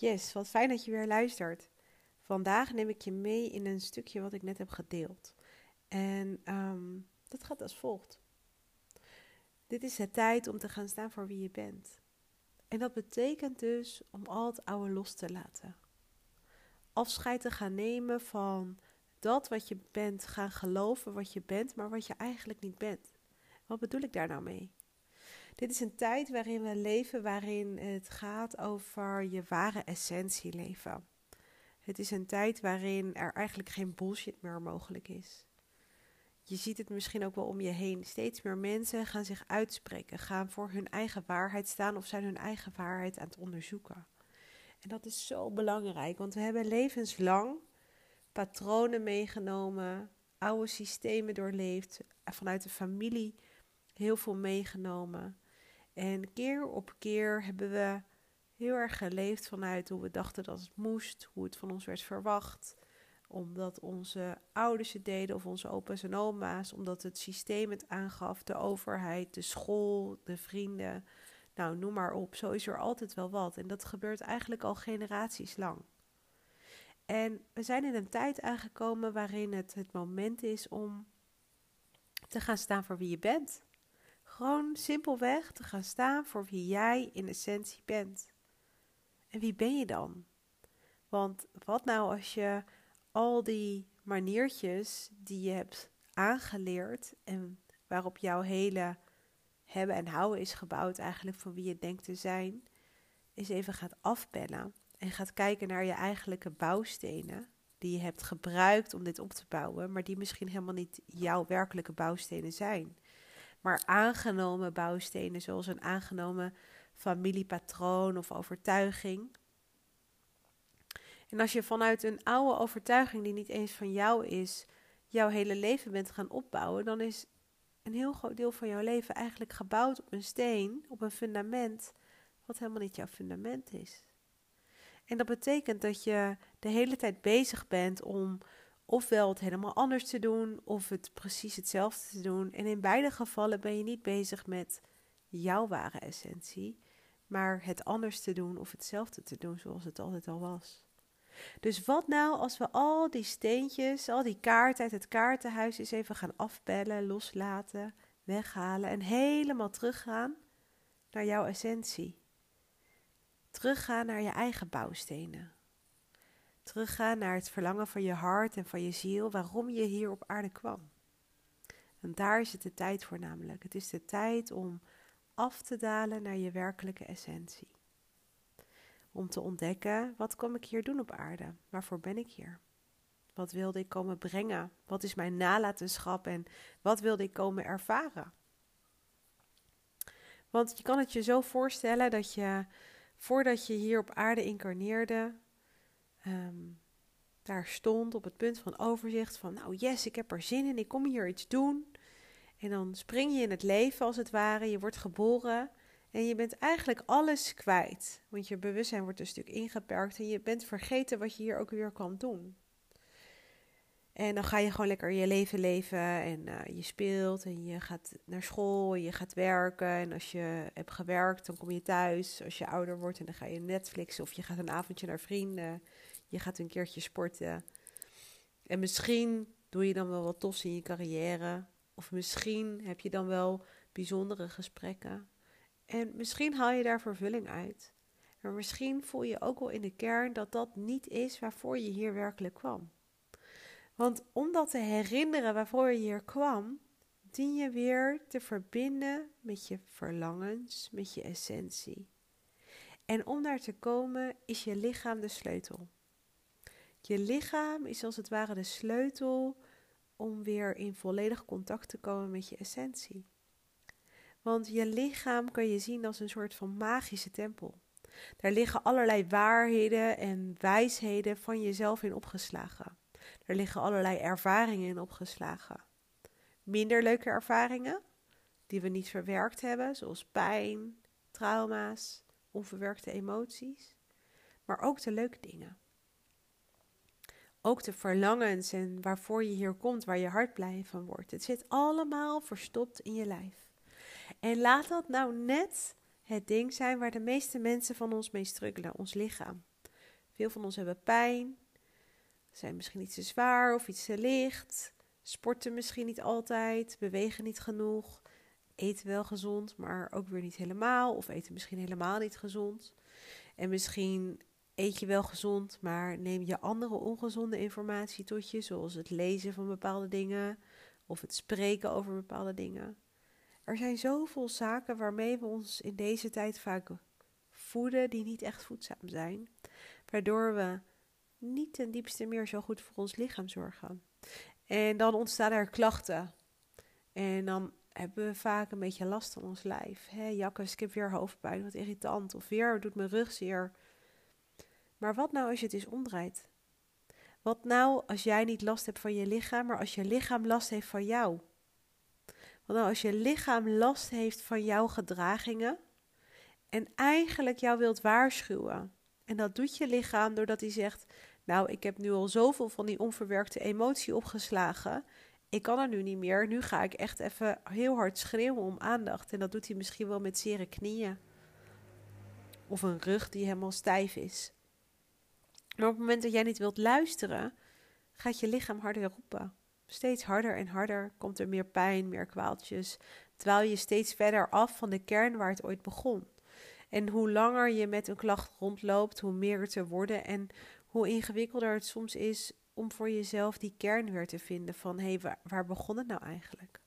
Yes, wat fijn dat je weer luistert. Vandaag neem ik je mee in een stukje wat ik net heb gedeeld. En ehm, dat gaat als volgt. Dit is het tijd om te gaan staan voor wie je bent. En dat betekent dus om al het oude los te laten. Afscheid te gaan nemen van dat wat je bent, gaan geloven wat je bent, maar wat je eigenlijk niet bent. Wat bedoel ik daar nou mee? Dit is een tijd waarin we leven, waarin het gaat over je ware essentie leven. Het is een tijd waarin er eigenlijk geen bullshit meer mogelijk is. Je ziet het misschien ook wel om je heen. Steeds meer mensen gaan zich uitspreken, gaan voor hun eigen waarheid staan of zijn hun eigen waarheid aan het onderzoeken. En dat is zo belangrijk, want we hebben levenslang patronen meegenomen, oude systemen doorleefd, vanuit de familie heel veel meegenomen. En keer op keer hebben we heel erg geleefd vanuit hoe we dachten dat het moest, hoe het van ons werd verwacht. Omdat onze ouders het deden of onze opa's en oma's, omdat het systeem het aangaf, de overheid, de school, de vrienden. Nou, noem maar op. Zo is er altijd wel wat. En dat gebeurt eigenlijk al generaties lang. En we zijn in een tijd aangekomen waarin het het moment is om te gaan staan voor wie je bent. Gewoon simpelweg te gaan staan voor wie jij in essentie bent. En wie ben je dan? Want wat nou als je al die maniertjes die je hebt aangeleerd en waarop jouw hele hebben en houden is gebouwd eigenlijk van wie je denkt te zijn, eens even gaat afbellen en gaat kijken naar je eigenlijke bouwstenen die je hebt gebruikt om dit op te bouwen, maar die misschien helemaal niet jouw werkelijke bouwstenen zijn maar aangenomen bouwstenen, zoals een aangenomen familiepatroon of overtuiging. En als je vanuit een oude overtuiging die niet eens van jou is, jouw hele leven bent gaan opbouwen, dan is een heel groot deel van jouw leven eigenlijk gebouwd op een steen, op een fundament, wat helemaal niet jouw fundament is. En dat betekent dat je de hele tijd bezig bent om ofwel het helemaal anders te doen of het precies hetzelfde te doen. En in beide gevallen ben je niet bezig met jouw ware essentie, maar het anders te doen of hetzelfde te doen zoals het altijd al was. Dus wat nou als we al die steentjes, al die kaarten uit het kaartenhuis eens even gaan afbellen, loslaten, weghalen en helemaal teruggaan naar jouw essentie? Teruggaan naar je eigen bouwstenen. Teruggaan naar het verlangen van je hart en van je ziel, waarom je hier op aarde kwam. En daar is het de tijd voor namelijk. Het is de tijd om af te dalen naar je werkelijke essentie. Om te ontdekken, wat kom ik hier doen op aarde? Waarvoor ben ik hier? Wat wilde ik komen brengen? Wat is mijn nalatenschap en wat wilde ik komen ervaren? Want je kan het je zo voorstellen dat je, voordat je hier op aarde incarneerde, Ehm, daar stond op het punt van overzicht van, nou yes, ik heb er zin in, ik kom hier iets doen. En dan spring je in het leven als het ware, je wordt geboren en je bent eigenlijk alles kwijt. Want je bewustzijn wordt een stuk ingeperkt en je bent vergeten wat je hier ook weer kan doen. En dan ga je gewoon lekker je leven leven en uh, je speelt en je gaat naar school en je gaat werken. En als je hebt gewerkt, dan kom je thuis. Als je ouder wordt en dan ga je Netflix of je gaat een avondje naar vrienden. Je gaat een keertje sporten. En misschien doe je dan wel wat tofs in je carrière. Of misschien heb je dan wel bijzondere gesprekken. En misschien haal je daar vervulling uit. Maar misschien voel je ook wel in de kern dat dat niet is waarvoor je hier werkelijk kwam. Want om dat te herinneren waarvoor je hier kwam, dien je weer te verbinden met je verlangens, met je essentie. En om daar te komen is je lichaam de sleutel. Je lichaam is als het ware de sleutel om weer in volledig contact te komen met je essentie. Want je lichaam kan je zien als een soort van magische tempel. Daar liggen allerlei waarheden en wijsheden van jezelf in opgeslagen. Er liggen allerlei ervaringen in opgeslagen. Minder leuke ervaringen, die we niet verwerkt hebben, zoals pijn, trauma's, onverwerkte emoties. Maar ook de leuke dingen. Ook de verlangens en waarvoor je hier komt, waar je hart blij van wordt. Het zit allemaal verstopt in je lijf. En laat dat nou net het ding zijn waar de meeste mensen van ons mee struggelen, ons lichaam. Veel van ons hebben pijn, zijn misschien iets te zwaar of iets te licht, sporten misschien niet altijd, bewegen niet genoeg, eten wel gezond, maar ook weer niet helemaal, of eten misschien helemaal niet gezond. En misschien eet je wel gezond, maar neem je andere ongezonde informatie tot je, zoals het lezen van bepaalde dingen of het spreken over bepaalde dingen. Er zijn zoveel zaken waarmee we ons in deze tijd vaak voeden die niet echt voedzaam zijn, waardoor we niet ten diepste meer zo goed voor ons lichaam zorgen. En dan ontstaan er klachten. En dan hebben we vaak een beetje last van ons lijf. Hé, jakkes, ik heb weer hoofdpijn, wat irritant. Of weer doet mijn rug zeer. Maar wat nou als je het eens omdraait? Wat nou als jij niet last hebt van je lichaam, maar als je lichaam last heeft van jou? Wat nou als je lichaam last heeft van jouw gedragingen en eigenlijk jou wilt waarschuwen? En dat doet je lichaam doordat hij zegt: Nou, ik heb nu al zoveel van die onverwerkte emotie opgeslagen. Ik kan er nu niet meer. Nu ga ik echt even heel hard schreeuwen om aandacht. En dat doet hij misschien wel met zere knieën. Of een rug die helemaal stijf is. Maar op het moment dat jij niet wilt luisteren, gaat je lichaam harder roepen. Steeds harder en harder komt er meer pijn, meer kwaaltjes. Terwijl je steeds verder af van de kern waar het ooit begon. En hoe langer je met een klacht rondloopt, hoe meer het er worden en hoe ingewikkelder het soms is om voor jezelf die kern weer te vinden van hé, hey, waar, waar begon het nou eigenlijk?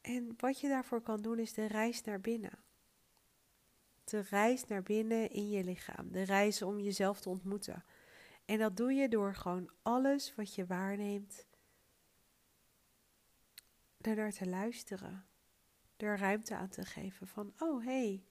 En wat je daarvoor kan doen is de reis naar binnen. De reis naar binnen in je lichaam. De reis om jezelf te ontmoeten. En dat doe je door gewoon alles wat je waarneemt, daarnaar te luisteren. Er ruimte aan te geven van, oh hé, hey,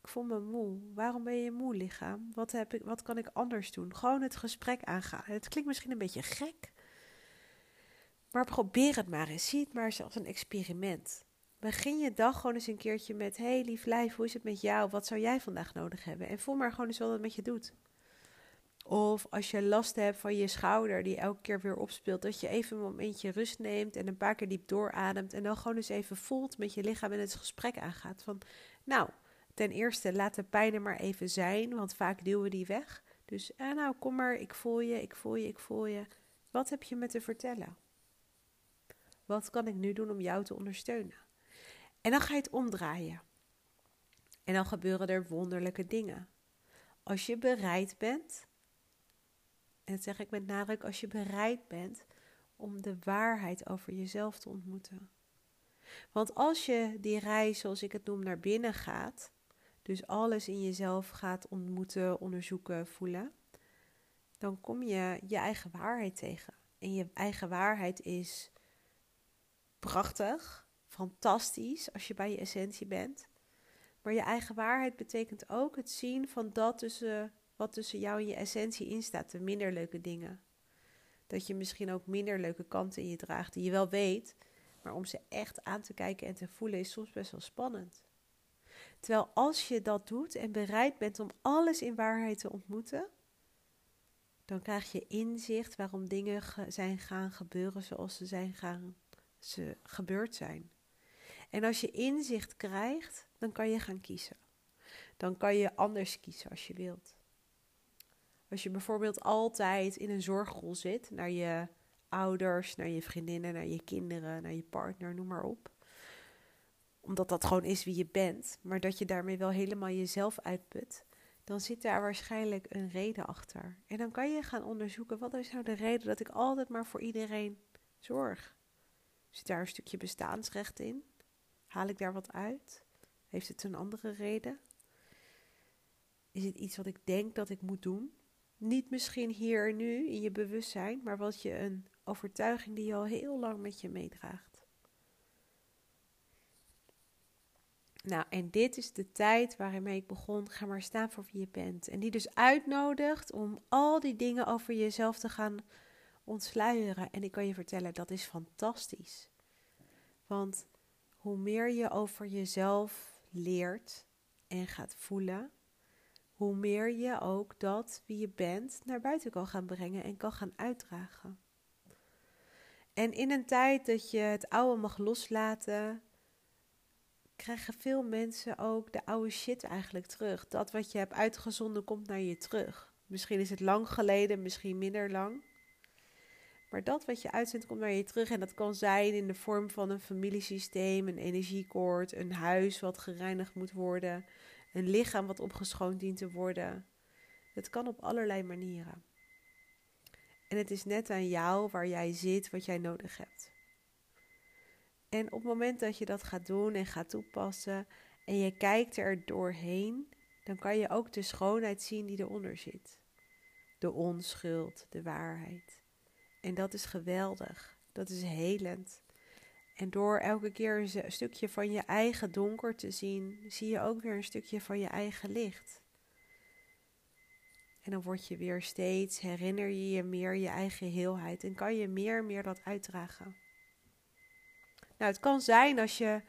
ik voel me moe. Waarom ben je moe, lichaam? Wat, heb ik, wat kan ik anders doen? Gewoon het gesprek aangaan. Het klinkt misschien een beetje gek, maar probeer het maar eens. Zie het maar als een experiment. Begin je dag gewoon eens een keertje met: Hey lief lijf, hoe is het met jou? Wat zou jij vandaag nodig hebben? En voel maar gewoon eens wat het met je doet. Of als je last hebt van je schouder die elke keer weer opspeelt, dat je even een momentje rust neemt en een paar keer diep doorademt en dan gewoon eens even voelt met je lichaam en het gesprek aangaat. Van, nou, ten eerste laat de pijn er maar even zijn, want vaak duwen we die weg. Dus, eh, nou, kom maar, ik voel je, ik voel je, ik voel je. Wat heb je me te vertellen? Wat kan ik nu doen om jou te ondersteunen? En dan ga je het omdraaien. En dan gebeuren er wonderlijke dingen. Als je bereid bent, en dat zeg ik met nadruk, als je bereid bent om de waarheid over jezelf te ontmoeten. Want als je die reis, zoals ik het noem, naar binnen gaat, dus alles in jezelf gaat ontmoeten, onderzoeken, voelen, dan kom je je eigen waarheid tegen. En je eigen waarheid is prachtig, fantastisch als je bij je essentie bent. Maar je eigen waarheid betekent ook het zien van dat tussen, wat tussen jou en je essentie instaat, de minder leuke dingen. Dat je misschien ook minder leuke kanten in je draagt die je wel weet, maar om ze echt aan te kijken en te voelen is soms best wel spannend. Terwijl als je dat doet en bereid bent om alles in waarheid te ontmoeten, dan krijg je inzicht waarom dingen zijn gaan gebeuren zoals ze zijn gaan ze gebeurd zijn. En als je inzicht krijgt, dan kan je gaan kiezen. Dan kan je anders kiezen als je wilt. Als je bijvoorbeeld altijd in een zorgrol zit, naar je ouders, naar je vriendinnen, naar je kinderen, naar je partner, noem maar op. Omdat dat gewoon is wie je bent, maar dat je daarmee wel helemaal jezelf uitput, dan zit daar waarschijnlijk een reden achter. En dan kan je gaan onderzoeken, wat is nou de reden dat ik altijd maar voor iedereen zorg? Zit daar een stukje bestaansrecht in? Haal ik daar wat uit? Heeft het een andere reden? Is het iets wat ik denk dat ik moet doen? Niet misschien hier en nu in je bewustzijn, maar wat je een overtuiging die je al heel lang met je meedraagt. Nou, en dit is de tijd waarmee ik begon. Ga maar staan voor wie je bent. En die dus uitnodigt om al die dingen over jezelf te gaan ontsluieren. En ik kan je vertellen, dat is fantastisch. Want hoe meer je over jezelf leert en gaat voelen, hoe meer je ook dat wie je bent naar buiten kan gaan brengen en kan gaan uitdragen. En in een tijd dat je het oude mag loslaten, krijgen veel mensen ook de oude shit eigenlijk terug. Dat wat je hebt uitgezonden komt naar je terug. Misschien is het lang geleden, misschien minder lang. Maar dat wat je uitzendt komt naar je terug. En dat kan zijn in de vorm van een familiesysteem, een energiekoord, een huis wat gereinigd moet worden, een lichaam wat opgeschoond dient te worden. Het kan op allerlei manieren. En het is net aan jou waar jij zit, wat jij nodig hebt. En op het moment dat je dat gaat doen en gaat toepassen en je kijkt er doorheen, dan kan je ook de schoonheid zien die eronder zit. De onschuld, de waarheid. En dat is geweldig. Dat is helend. En door elke keer een stukje van je eigen donker te zien, zie je ook weer een stukje van je eigen licht. En dan word je weer steeds, herinner je je meer je eigen heelheid en kan je meer en meer dat uitdragen. Nou, het kan zijn als je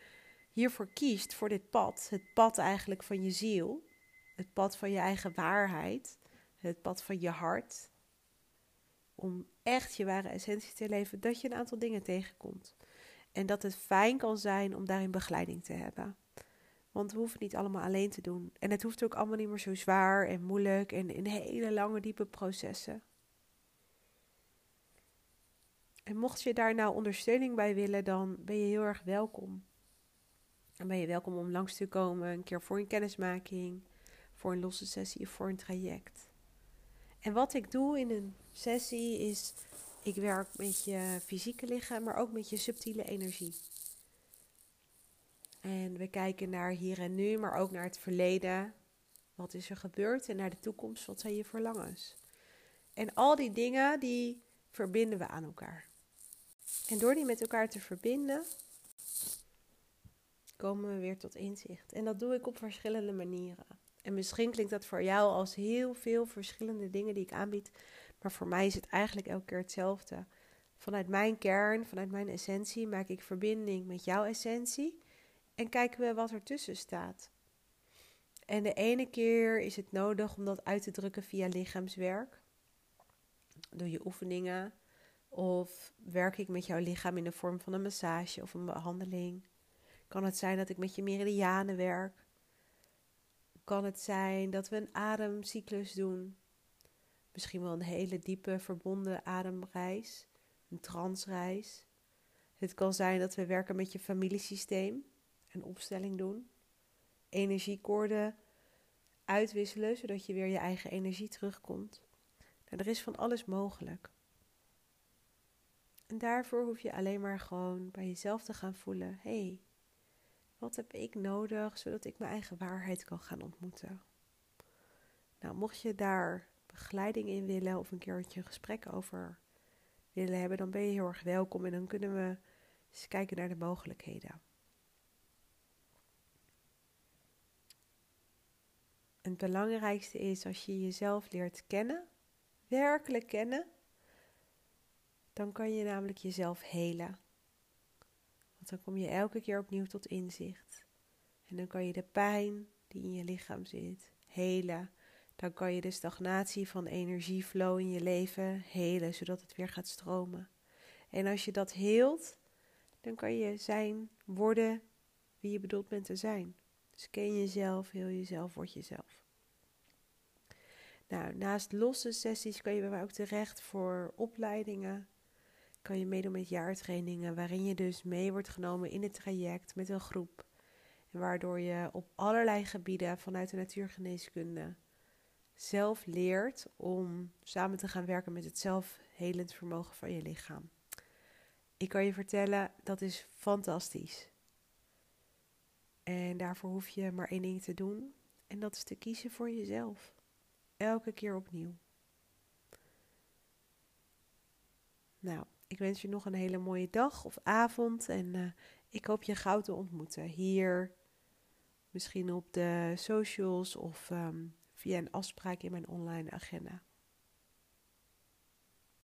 hiervoor kiest, voor dit pad, het pad eigenlijk van je ziel, het pad van je eigen waarheid, het pad van je hart, om echt je ware essentie te leven, dat je een aantal dingen tegenkomt. En dat het fijn kan zijn om daarin begeleiding te hebben. Want we hoeven niet allemaal alleen te doen. En het hoeft ook allemaal niet meer zo zwaar en moeilijk en in hele lange, diepe processen. En mocht je daar nou ondersteuning bij willen, dan ben je heel erg welkom. Dan ben je welkom om langs te komen, een keer voor een kennismaking, voor een losse sessie of voor een traject. En wat ik doe in een sessie is, ik werk met je fysieke lichaam, maar ook met je subtiele energie. En we kijken naar hier en nu, maar ook naar het verleden. Wat is er gebeurd? En naar de toekomst, wat zijn je verlangens? En al die dingen, die verbinden we aan elkaar. En door die met elkaar te verbinden, komen we weer tot inzicht. En dat doe ik op verschillende manieren. En misschien klinkt dat voor jou als heel veel verschillende dingen die ik aanbied. Maar voor mij is het eigenlijk elke keer hetzelfde. Vanuit mijn kern, vanuit mijn essentie, maak ik verbinding met jouw essentie. En kijken we wat ertussen staat. En de ene keer is het nodig om dat uit te drukken via lichaamswerk. Doe je oefeningen. Of werk ik met jouw lichaam in de vorm van een massage of een behandeling? Kan het zijn dat ik met je meridianen werk? Kan het zijn dat we een ademcyclus doen? Misschien wel een hele diepe verbonden ademreis, een transreis. Het kan zijn dat we werken met je familiesysteem, een opstelling doen, energiekoorden uitwisselen zodat je weer je eigen energie terugkomt. Nou, er is van alles mogelijk. En daarvoor hoef je alleen maar gewoon bij jezelf te gaan voelen: hé, hey, wat heb ik nodig zodat ik mijn eigen waarheid kan gaan ontmoeten? Nou, mocht je daar begeleiding in willen of een keertje een gesprek over willen hebben, dan ben je heel erg welkom en dan kunnen we eens kijken naar de mogelijkheden. Het belangrijkste is als je jezelf leert kennen, werkelijk kennen, dan kan je namelijk jezelf helen. Want dan kom je elke keer opnieuw tot inzicht. En dan kan je de pijn die in je lichaam zit helen. Dan kan je de stagnatie van energieflow in je leven helen, zodat het weer gaat stromen. En als je dat heelt, dan kan je zijn, worden wie je bedoeld bent te zijn. Dus ken jezelf, heel jezelf, word jezelf. Nou, naast losse sessies kan je bij mij ook terecht voor opleidingen, kan je meedoen met jaartrainingen, waarin je dus mee wordt genomen in het traject met een groep. Waardoor je op allerlei gebieden vanuit de natuurgeneeskunde zelf leert om samen te gaan werken met het zelfhelend vermogen van je lichaam. Ik kan je vertellen, dat is fantastisch. En daarvoor hoef je maar één ding te doen. En dat is te kiezen voor jezelf. Elke keer opnieuw. Nou, ik wens je nog een hele mooie dag of avond. En uh, ik hoop je gauw te ontmoeten. Hier, misschien op de socials of um, via een afspraak in mijn online agenda.